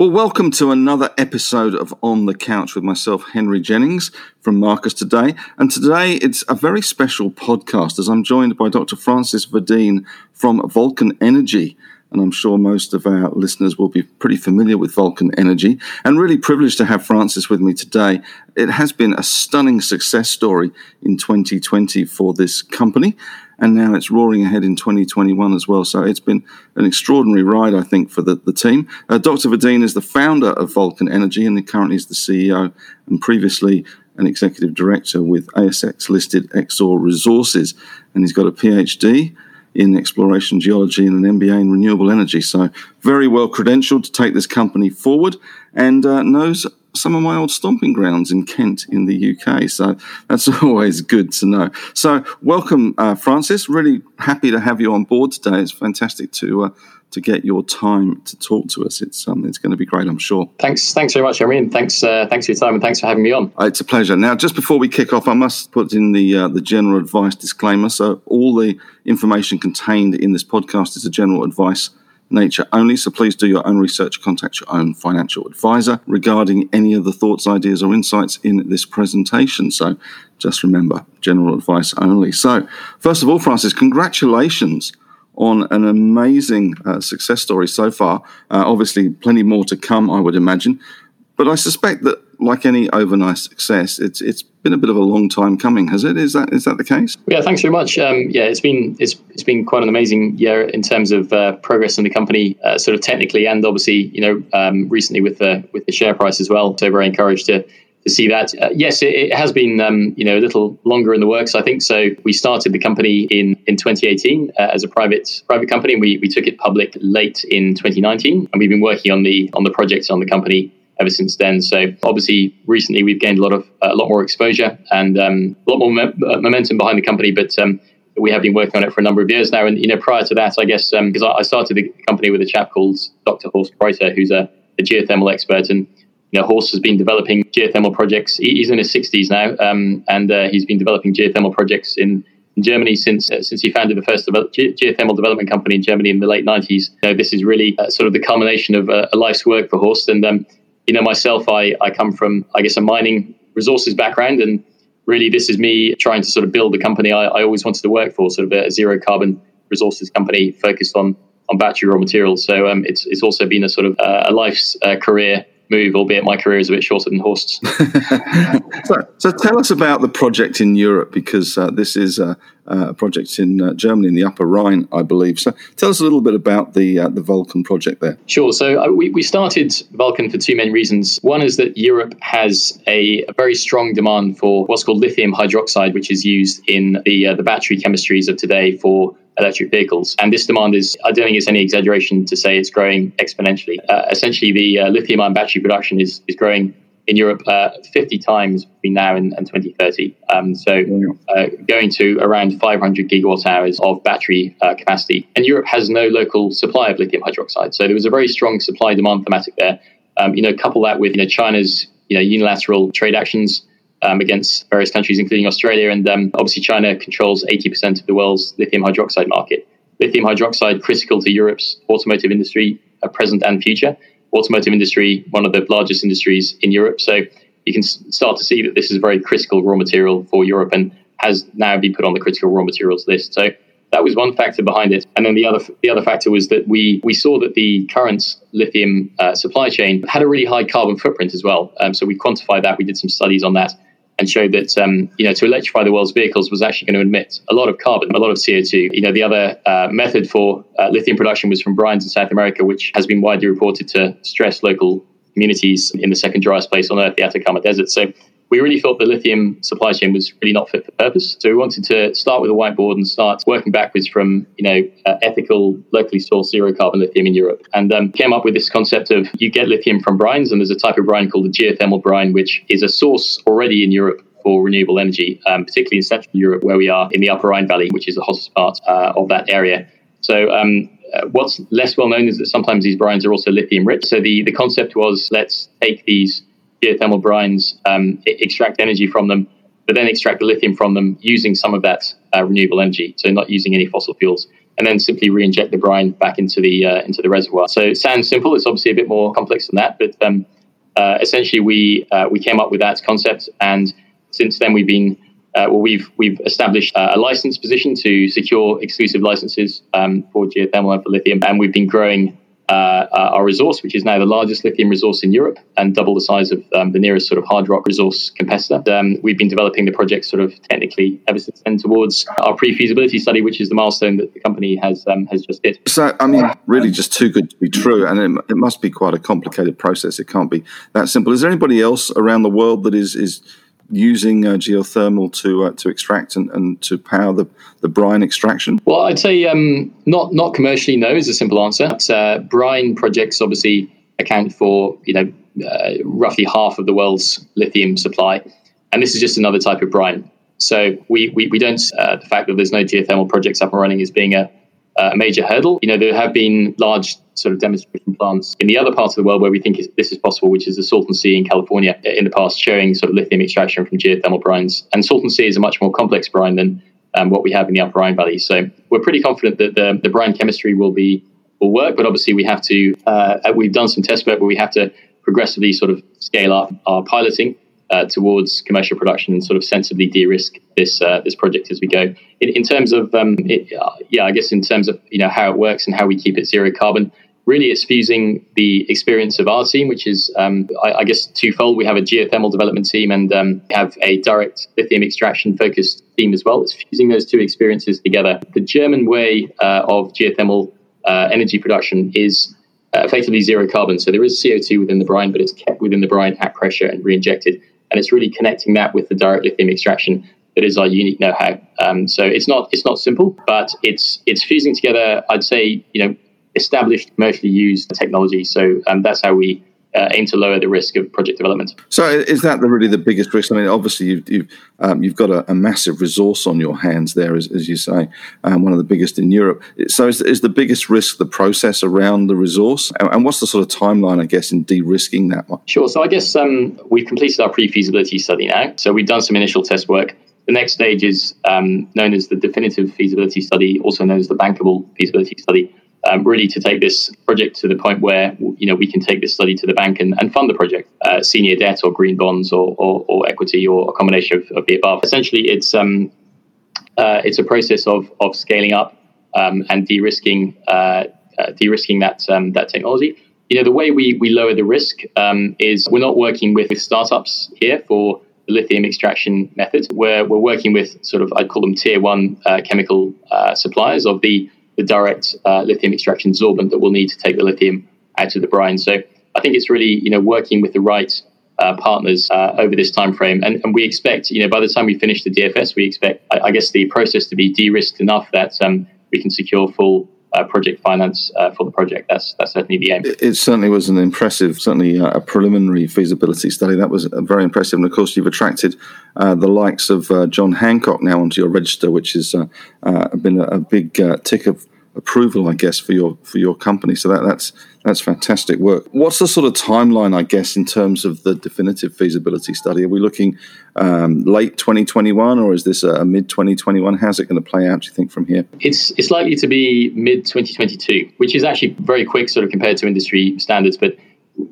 Well, welcome to another episode of On the Couch with myself, Henry Jennings from Marcus Today. And today it's a very special podcast as I'm joined by Dr. Francis Wedin from Vulcan Energy. And I'm sure most of our listeners will be pretty familiar with Vulcan Energy and really privileged to have Francis with me today. It has been a stunning success story in 2020 for this company and now it's roaring ahead in 2021 as well. So it's been an extraordinary ride, I think, for the, the team. Uh, Dr. Wedin is the founder of Vulcan Energy and he currently is the CEO and previously an executive director with ASX listed Exore Resources. And he's got a PhD in exploration geology and an MBA in renewable energy. So very well credentialed to take this company forward and uh, knows some of my old stomping grounds in Kent in the UK. So that's always good to know. So welcome, uh, Francis. Really happy to have you on board today. It's fantastic to uh, to get your time to talk to us. It's um, it's going to be great, I'm sure. Thanks, thanks very much, and thanks uh, thanks for your time and thanks for having me on. Uh, it's a pleasure. Now, just before we kick off, I must put in the uh, the general advice disclaimer. So all the information contained in this podcast is a general advice nature only. So please do your own research, contact your own financial advisor regarding any of the thoughts, ideas, or insights in this presentation. So just remember, general advice only. So, first of all, Francis, congratulations on an amazing uh, success story so far. Uh, obviously, plenty more to come, I would imagine. But I suspect that, like any overnight success, it's it's been a bit of a long time coming, has it? Is that is that the case? Yeah, thanks very much. Um, yeah, it's been it's it's been quite an amazing year in terms of uh, progress in the company, uh, sort of technically and obviously, you know, um, recently with the with the share price as well. So very encouraged to to see that. Uh, yes, it, it, has been um, you know a little longer in the works, I think. So we started the company in in 2018 uh, as a private private company. We we took it public late in 2019, and we've been working on the on the projects on the company ever since then. So obviously, recently we've gained a lot of a lot more exposure and um, a lot more me- uh, momentum behind the company. But um, we have been working on it for a number of years now. And you know, prior to that, I guess because um, I started the company with a chap called Dr. Horst Kreuter, who's a, a, geothermal expert, and you know, Horst has been developing geothermal projects. He's in his 60s now, um, and uh, he's been developing geothermal projects in in Germany since uh, since he founded the first ge- geothermal development company in Germany in the late 90s. You know, this is really uh, sort of the culmination of uh, a life's work for Horst, and um, you know, myself, I, I come from, I guess, a mining resources background. And really, this is me trying to sort of build the company I, I always wanted to work for, sort of a zero carbon resources company focused on on battery raw materials. So um, it's it's also been a sort of uh, a life's uh, career move, albeit my career is a bit shorter than Horst's. so, so tell us about the project in Europe because uh, this is a, a project in uh, Germany in the Upper Rhine, I believe. So tell us a little bit about the uh, the Vulcan project there. Sure. So uh, we, we started Vulcan for two main reasons. One is that Europe has a, a very strong demand for what's called lithium hydroxide, which is used in the uh, the battery chemistries of today for electric vehicles. And this demand is, I don't think it's any exaggeration to say it's growing exponentially. Uh, essentially, the uh, lithium ion battery production is, is growing in Europe uh, 50 times between now and, and 2030. Um, so uh, going to around 500 gigawatt hours of battery uh, capacity. And Europe has no local supply of lithium hydroxide. So there was a very strong supply demand thematic there. Um, you know, couple that with you know China's you know unilateral trade actions um, against various countries, including Australia. And um, obviously, China controls 80% of the world's lithium hydroxide market. Lithium hydroxide critical to Europe's automotive industry, uh, present and future. Automotive industry, one of the largest industries in Europe. So you can s- start to see that this is a very critical raw material for Europe and has now been put on the critical raw materials list. So that was one factor behind it. And then the other the other factor was that we we saw that the current lithium uh, supply chain had a really high carbon footprint as well. Um, so we quantified that. We did some studies on that and showed that um, you know to electrify the world's vehicles was actually going to emit a lot of carbon, a lot of CO2. You know, the other uh, method for uh, lithium production was from brines in South America, which has been widely reported to stress local communities in the second driest place on earth, the Atacama Desert. So we really thought the lithium supply chain was really not fit for purpose. So we wanted to start with a whiteboard and start working backwards from, you know, uh, ethical, locally sourced zero carbon lithium in Europe. And um, came up with this concept of you get lithium from brines, and there's a type of brine called the geothermal brine, which is a source already in Europe for renewable energy, um, particularly in Central Europe, where we are in the Upper Rhine Valley, which is the hottest part uh, of that area. So um, uh, what's less well known is that sometimes these brines are also lithium rich. So the, the concept was let's take these geothermal brines, um, extract energy from them, but then extract the lithium from them using some of that uh, renewable energy, so not using any fossil fuels. and then simply re-inject the brine back into the uh, into the reservoir. So it sounds simple. It's obviously a bit more complex than that, but um, uh, essentially we uh, we came up with that concept, and since then we've been uh, well, we've we've established a license position to secure exclusive licenses um, for geothermal and for lithium, and we've been growing uh, uh, our resource, which is now the largest lithium resource in Europe and double the size of um, the nearest sort of hard rock resource competitor. Um, we've been developing the project sort of technically ever since then towards our pre-feasibility study, which is the milestone that the company has um, has just hit. So, I mean, really just too good to be true, and it, it must be quite a complicated process. It can't be that simple. Is there anybody else around the world that is is using uh, geothermal to uh, to extract and, and to power the, the brine extraction? Well, I'd say um, not not commercially. No, is a simple answer. But, uh, brine projects obviously account for you know uh, roughly half of the world's lithium supply, and this is just another type of brine. So we we, we don't uh, the fact that there's no geothermal projects up and running is being a a major hurdle. You know, there have been large sort of demonstration plants in the other parts of the world where we think this is possible, which is the Salton Sea in California in the past, showing sort of lithium extraction from geothermal brines. And Salton Sea is a much more complex brine than um, what we have in the Upper Rhine Valley. So we're pretty confident that the, the brine chemistry will be will work, but obviously we have to. Uh, we've done some test work where we have to progressively sort of scale up our piloting uh, towards commercial production and sort of sensibly de-risk this uh, this project as we go. In, in terms of um, it, uh, yeah, I guess in terms of you know how it works and how we keep it zero carbon. Really, it's fusing the experience of our team, which is, um, I, I, guess, twofold. We have a geothermal development team and um, have a direct lithium extraction focused team as well. It's fusing those two experiences together. The German way uh, of geothermal uh, energy production is uh, effectively zero carbon. So there is CO2 within the brine, but it's kept within the brine at pressure and re-injected and it's really connecting that with the direct lithium extraction that is our unique know-how. Um, so it's not it's not simple, but it's it's fusing together. I'd say you know established commercially used technology. So um, that's how we uh, aim to lower the risk of project development. So, is that the, really the biggest risk? I mean, obviously, you've you've, um, you've got a, a, massive resource on your hands there, as, as you say, um, one of the biggest in Europe. So, is, is, the biggest risk the process around the resource, and, and, what's the sort of timeline, I guess, in de-risking that one? Sure. So, I guess um, we've completed our pre-feasibility study now. So, we've done some initial test work. The next stage is um, known as the definitive feasibility study, also known as the bankable feasibility study um, really to take this project to the point where you know we can take this study to the bank and, and fund the project, uh, senior debt or green bonds or, or, or, equity or a combination of, of the above. Essentially, it's um, uh, it's a process of of scaling up um, and de-risking uh, uh, de-risking that um, that technology. You know, the way we we lower the risk um, is we're not working with, with startups here for the lithium extraction method. We're we're working with sort of I'd call them tier one uh, chemical uh, suppliers of the the direct uh, lithium extraction sorbent that we'll need to take the lithium out of the brine. So I think it's really you know working with the right uh, partners uh, over this time frame, and, and we expect you know by the time we finish the DFS, we expect I, I guess the process to be de-risked enough that um, we can secure full uh, project finance uh, for the project. That's that's certainly the aim. It, it certainly was an impressive, certainly uh, a preliminary feasibility study. That was uh, very impressive, and of course, you've attracted uh, the likes of uh, John Hancock now onto your register, which has been a, a big tick of approval, I guess, for your for your company. So that, that's that's fantastic work. What's the sort of timeline, I guess, in terms of the definitive feasibility study? Are we looking um, late 2021, or is this a mid 2021? How's it going to play out? Do you think from here? It's it's likely to be mid 2022, which is actually very quick, sort of compared to industry standards, but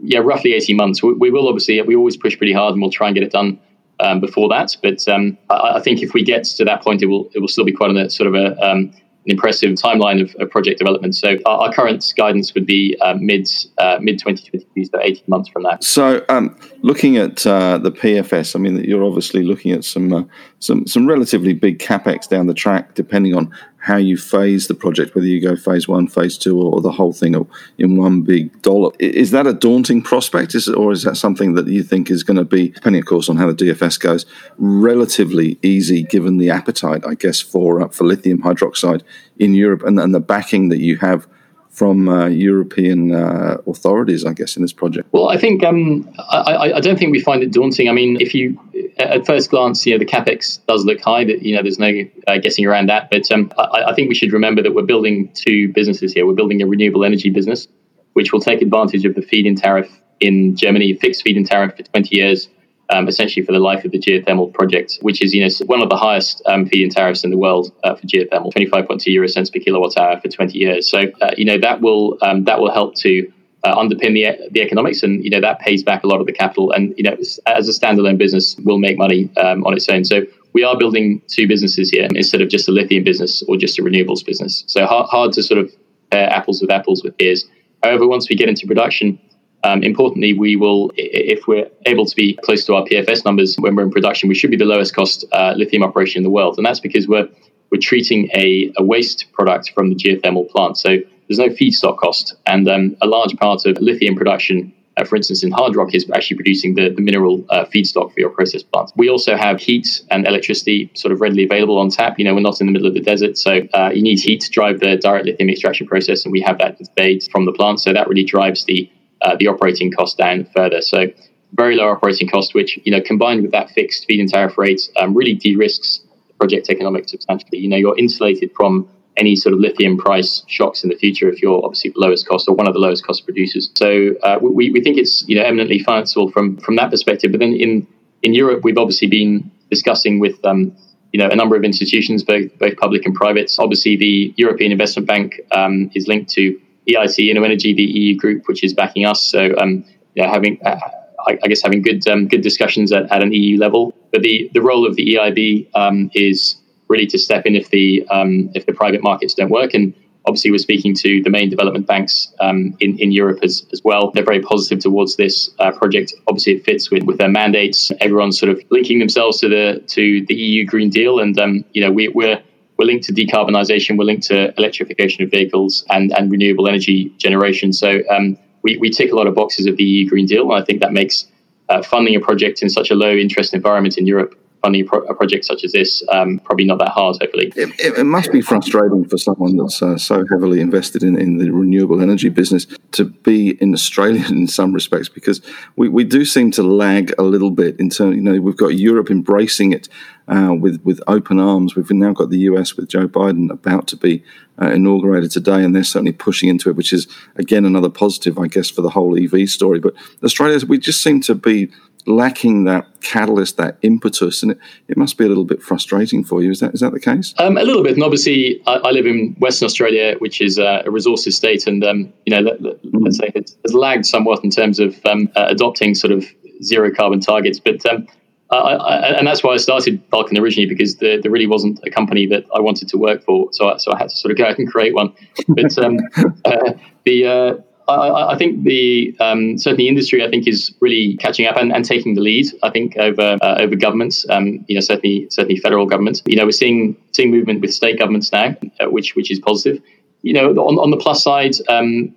yeah, roughly 18 months. We, we will obviously we always push pretty hard, and we'll try and get it done. Um, before that, but um, I, I, think if we get to that point, it will it will still be quite a sort of a um, impressive timeline of, of project development. So our, our current guidance would be uh, mid uh, mid 2022, so 18 months from that. So um, looking at uh, the PFS, I mean, you're obviously looking at some uh, some some relatively big capex down the track, depending on how you phase the project, whether you go phase one, phase two, or, the whole thing in one big dollop. Is that a daunting prospect, is, or is that something that you think is going to be, depending, of course, on how the DFS goes, relatively easy given the appetite, I guess, for uh, for lithium hydroxide in Europe and, and the backing that you have from uh, European uh, authorities, I guess, in this project? Well, I think um, I, I, don't think we find it daunting. I mean, if you at first glance, you know, the capex does look high. That you know, there's no uh, getting around that. But um, I, I, think we should remember that we're building two businesses here. We're building a renewable energy business, which will take advantage of the feed-in tariff in Germany, fixed feed-in tariff for 20 years, um, essentially for the life of the geothermal project, which is you know one of the highest um, feed-in tariffs in the world uh, for geothermal, 25.2 euro cents per kilowatt hour for 20 years. So uh, you know that will um, that will help to uh, underpin the the economics, and you know that pays back a lot of the capital, and you know as a standalone business will make money um, on its own. So we are building two businesses here instead of just a lithium business or just a renewables business. So hard, hard to sort of pair apples with apples with peers. However, once we get into production, um, importantly, we will, if we're able to be close to our PFS numbers when we're in production, we should be the lowest cost uh, lithium operation in the world, and that's because we're we're treating a, a waste product from the geothermal plant. So there's no feedstock cost, and um, a large part of lithium production uh, for instance, in hard rock, is actually producing the, the mineral uh, feedstock for your process plant. We also have heat and electricity sort of readily available on tap. You know, we're not in the middle of the desert, so uh, you need heat to drive the direct lithium extraction process, and we have that conveyed from the plant. So that really drives the uh, the operating cost down further. So very low operating cost, which you know combined with that fixed feed-in tariff rate, um, really de-risks the project economics substantially. You know, you're insulated from any sort of lithium price shocks in the future if you're obviously the lowest cost or one of the lowest cost producers. So uh, we, we think it's you know eminently financeable from from that perspective. But then in in Europe, we've obviously been discussing with um, you know a number of institutions, both both public and private. Obviously, the European Investment Bank um, is linked to EIT Innoenergy, the EU group, which is backing us. So um, you know, having uh, I, I, guess having good um, good discussions at, at an EU level. But the the role of the EIB um, is really to step in if the um, if the private markets don't work. And obviously, we're speaking to the main development banks um, in in Europe as, as well. They're very positive towards this uh, project. Obviously, it fits with, with their mandates. Everyone's sort of linking themselves to the to the EU Green Deal, and um, you know we, we're we're linked to decarbonisation. We're linked to electrification of vehicles and and renewable energy generation. So um, we we tick a lot of boxes of the EU Green Deal, and I think that makes uh, funding a project in such a low interest environment in Europe funding pro- a project such as this um, probably not that hard hopefully it, it, it must be frustrating for someone that's uh, so heavily invested in, in the renewable energy business to be in australia in some respects because we, we do seem to lag a little bit in terms you know we've got europe embracing it uh, with with open arms we've now got the us with joe biden about to be uh, inaugurated today, and they're certainly pushing into it, which is again another positive, I guess, for the whole EV story. But Australia, we just seem to be lacking that catalyst, that impetus, and it, it must be a little bit frustrating for you. Is that is that the case? Um, a little bit, and obviously, I, I, live in Western Australia, which is uh, a resources state, and um, you know, let, us mm. say it has lagged somewhat in terms of um, uh, adopting sort of zero carbon targets, but. Um, I, I, and that's why I started Vulcan originally because there, there, really wasn't a company that I wanted to work for, so I, so I had to sort of go out and create one. But um, uh, the uh, I, I, think the um, certainly industry I think is really catching up and, and taking the lead. I think over uh, over governments, um, you know, certainly certainly federal governments. You know, we're seeing seeing movement with state governments now, uh, which which is positive. You know, on, on the plus side, um,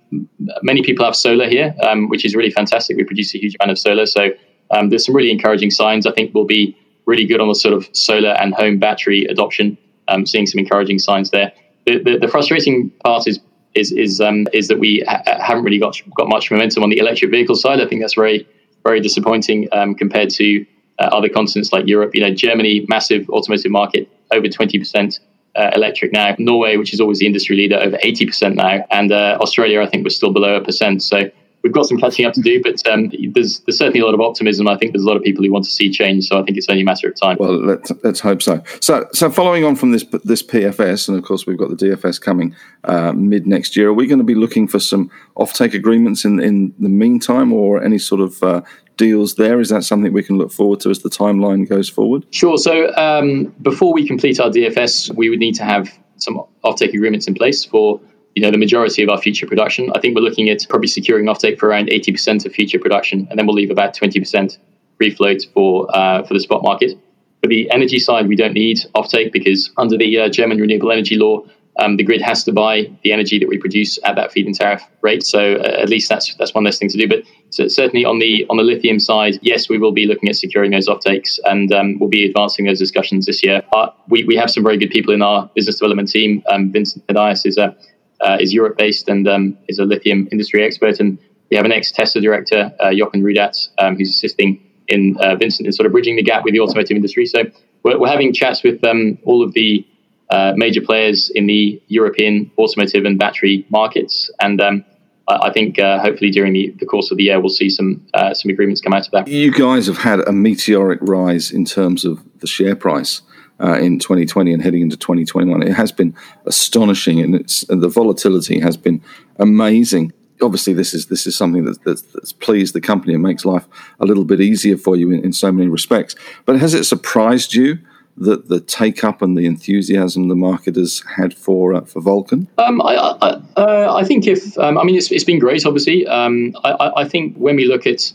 many people have solar here, um, which is really fantastic. We produce a huge amount of solar, so um, there's some really encouraging signs. I think we'll be really good on the sort of solar and home battery adoption. Um, seeing some encouraging signs there. The, the, the frustrating part is is is um, is that we ha- haven't really got got much momentum on the electric vehicle side. I think that's very very disappointing um, compared to uh, other continents like Europe. You know, Germany, massive automotive market, over twenty percent uh, electric now. Norway, which is always the industry leader, over eighty percent now, and uh, Australia, I think, was still below a percent. So we've got some catching up to do, but um, there's there's certainly a lot of optimism. I think there's a lot of people who want to see change, so I think it's only a matter of time. Well, let's let's hope so. So so following on from this this PFS, and of course we've got the DFS coming uh, mid next year. Are we going to be looking for some offtake agreements in in the meantime, or any sort of uh, deals there? Is that something we can look forward to as the timeline goes forward? Sure. So um, before we complete our DFS, we would need to have some offtake agreements in place for you know the majority of our future production. I think we're looking at probably securing offtake for around 80% of future production, and then we'll leave about 20% free float for uh, for the spot market. For the energy side, we don't need offtake because under the uh, German renewable energy law, um, the grid has to buy the energy that we produce at that feed-in tariff rate. So uh, at least that's that's one less thing to do. But so certainly on the on the lithium side, yes, we will be looking at securing those offtakes, and um, we'll be advancing those discussions this year. But we, we have some very good people in our business development team. Um, Vincent Pedailles is a uh, is Europe based and um, is a lithium industry expert. And we have an ex Tesla director, uh, Jochen Rudat, um, who's assisting in uh, Vincent in sort of bridging the gap with the automotive industry. So we're, we're having chats with um, all of the uh, major players in the European automotive and battery markets. And um, I think uh, hopefully during the, the, course of the year we'll see some uh, some agreements come out of that. You guys have had a meteoric rise in terms of the share price. Uh, in 2020 and heading into 2021, it has been astonishing, and it's and the volatility has been amazing. Obviously, this is this is something that, that's, that's pleased the company and makes life a little bit easier for you in, in so many respects. But has it surprised you that the take up and the enthusiasm the market has had for uh, for Vulcan? Um, I, I, uh, I, think if um, I mean it's, it's been great. Obviously, um, I, I, think when we look at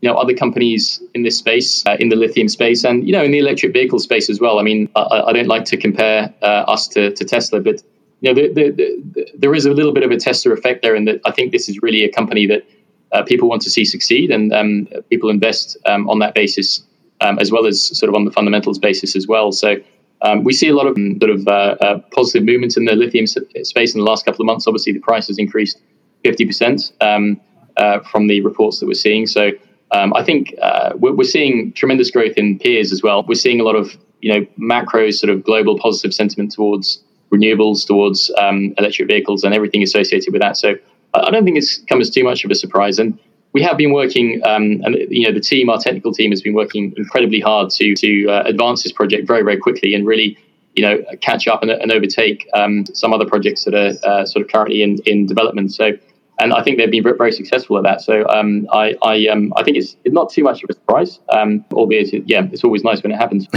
you know other companies in this space, uh, in the lithium space, and you know in the electric vehicle space as well. I mean, I, I don't like to compare uh, us to, to Tesla, but you know the, the, the, there is a little bit of a Tesla effect there, in that I think this is really a company that uh, people want to see succeed, and um, people invest um, on that basis um, as well as sort of on the fundamentals basis as well. So um, we see a lot of um, sort of uh, uh, positive movements in the lithium space in the last couple of months. Obviously, the price has increased 50% um, uh, from the reports that we're seeing. So um, I think uh, we're, we're, seeing tremendous growth in peers as well. We're seeing a lot of you know macro sort of global positive sentiment towards renewables, towards um, electric vehicles, and everything associated with that. So I don't think it's come as too much of a surprise. And we have been working, um, and you know, the team, our technical team, has been working incredibly hard to to uh, advance this project very, very quickly and really, you know, catch up and, and overtake um, some other projects that are uh, sort of currently in in development. So and I think they've been very successful at that. So um, I I, um, I think it's, not too much of a surprise, um, albeit it, yeah, it's always nice when it happens.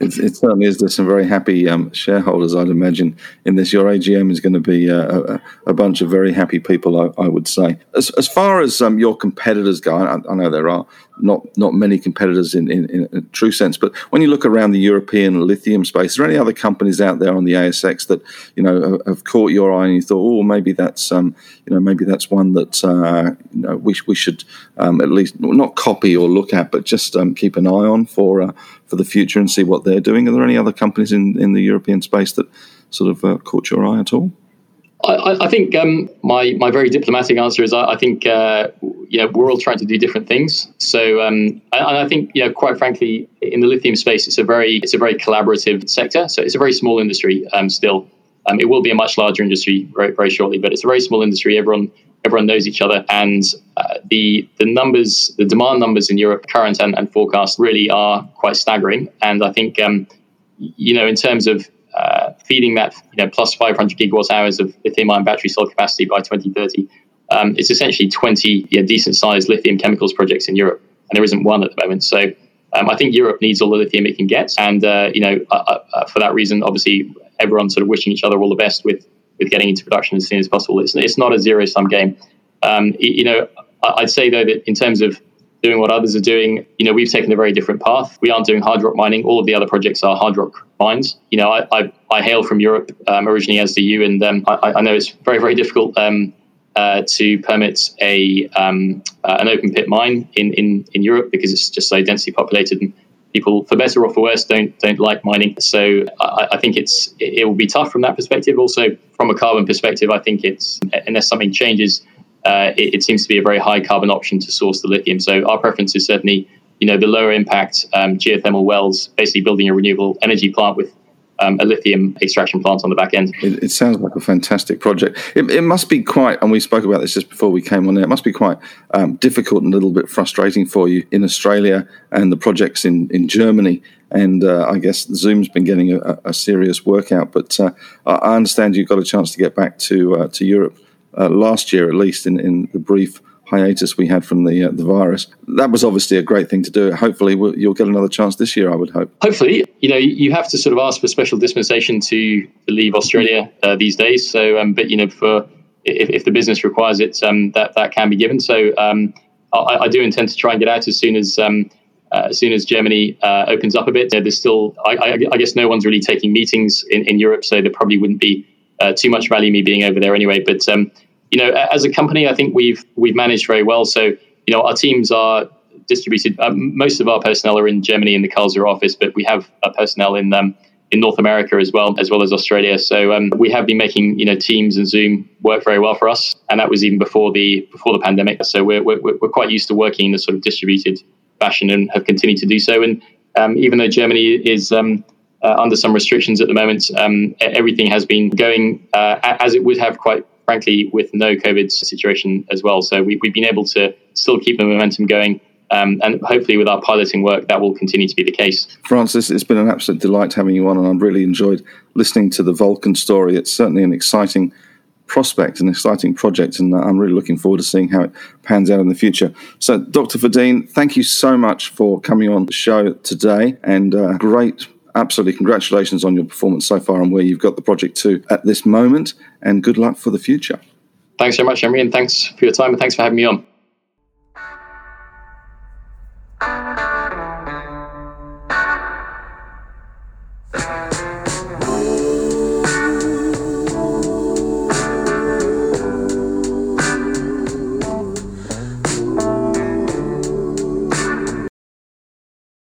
it, certainly is. There's some very happy um, shareholders, I'd imagine, in this. Your AGM is going to be uh, a, a, bunch of very happy people, I, I would say. As, as far as um, your competitors go, I, I know there are not not many competitors in, in, in, a true sense. But when you look around the European lithium space, is there any other companies out there on the ASX that you know have caught your eye and you thought, oh, maybe that's um, you know maybe that's one that uh, you know we we should um, at least not copy or look at, but just um, keep an eye on for uh, for the future and see what they're doing. Are there any other companies in in the European space that sort of uh, caught your eye at all? I, I think um, my my very diplomatic answer is I, I think uh, know we're all trying to do different things. So um, and I think you know quite frankly in the lithium space it's a very it's a very collaborative sector. So it's a very small industry um, still. Um, it will be a much larger industry very, very shortly, but it's a very small industry. Everyone everyone knows each other, and uh, the the numbers, the demand numbers in Europe, current and, and forecast, really are quite staggering. And I think um, you know in terms of uh, feeding that you know, plus 500 gigawatt hours of lithium ion battery cell capacity by 2030. Um, it's essentially 20 yeah, decent sized lithium chemicals projects in Europe, and there isn't one at the moment. So um, I think Europe needs all the lithium it can get, and uh, you know uh, uh, uh for that reason, obviously everyone's sort of wishing each other all the best with with getting into production as soon as possible. It's it's not a zero sum game. Um, you know, I'd say though that in terms of doing what others are doing. You know, we've taken a very different path. We aren't doing hard rock mining. All of the other projects are hard rock mines. You know, I, I, I hail from Europe um, originally, as do you, and um, I, I, know it's very, very difficult um, uh, to permit a um, uh, an open pit mine in, in, in Europe because it's just so densely populated and people, for better or for worse, don't don't like mining. So I, I think it's it, it will be tough from that perspective. Also, from a carbon perspective, I think it's unless something changes uh, it, it, seems to be a very high carbon option to source the lithium. So our preference is certainly, you know, the lower impact um, geothermal wells, basically building a renewable energy plant with um, a lithium extraction plant on the back end. It, it sounds like a fantastic project. It, it, must be quite, and we spoke about this just before we came on there. It must be quite um, difficult and a little bit frustrating for you in Australia and the projects in in Germany. And uh, I guess Zoom's been getting a, a serious workout. But uh, I understand you've got a chance to get back to uh, to Europe uh, last year, at least in, in the brief hiatus we had from the uh, the virus. That was obviously a great thing to do. Hopefully, we'll, you'll get another chance this year. I would hope. Hopefully, you know, you have to sort of ask for special dispensation to, leave Australia uh, these days. So, um, but you know, for if, if the business requires it, um, that that can be given. So, um, I, I, do intend to try and get out as soon as. Um, uh, as soon as Germany uh, opens up a bit, there's still, I, I, I, guess, no one's really taking meetings in, in Europe, so there probably wouldn't be uh, too much value me being over there anyway. But um, you know, as a company, I think we've we've managed very well. So, you know, our teams are distributed. Um, most of our personnel are in Germany in the Karlsruhe office, but we have uh, personnel in um, in North America as well, as well as Australia. So um, we have been making you know Teams and Zoom work very well for us, and that was even before the before the pandemic. So we're we're, we're quite used to working in a sort of distributed fashion and have continued to do so. And um, even though Germany is um, uh, under some restrictions at the moment, um, everything has been going uh, as it would have quite frankly, with no COVID situation as well. So we, have been able to still keep the momentum going. Um, and hopefully, with our piloting work, that will continue to be the case. Francis, it's been an absolute delight having you on, and I've really enjoyed listening to the Vulcan story. It's certainly an exciting prospect, an exciting project, and I'm really looking forward to seeing how it pans out in the future. So, Dr. Wedin, thank you so much for coming on the show today, and uh, great. Absolutely, congratulations on your performance so far and where you've got the project to at this moment, and good luck for the future. Thanks very much, Henry, and thanks for your time, and thanks for having me on.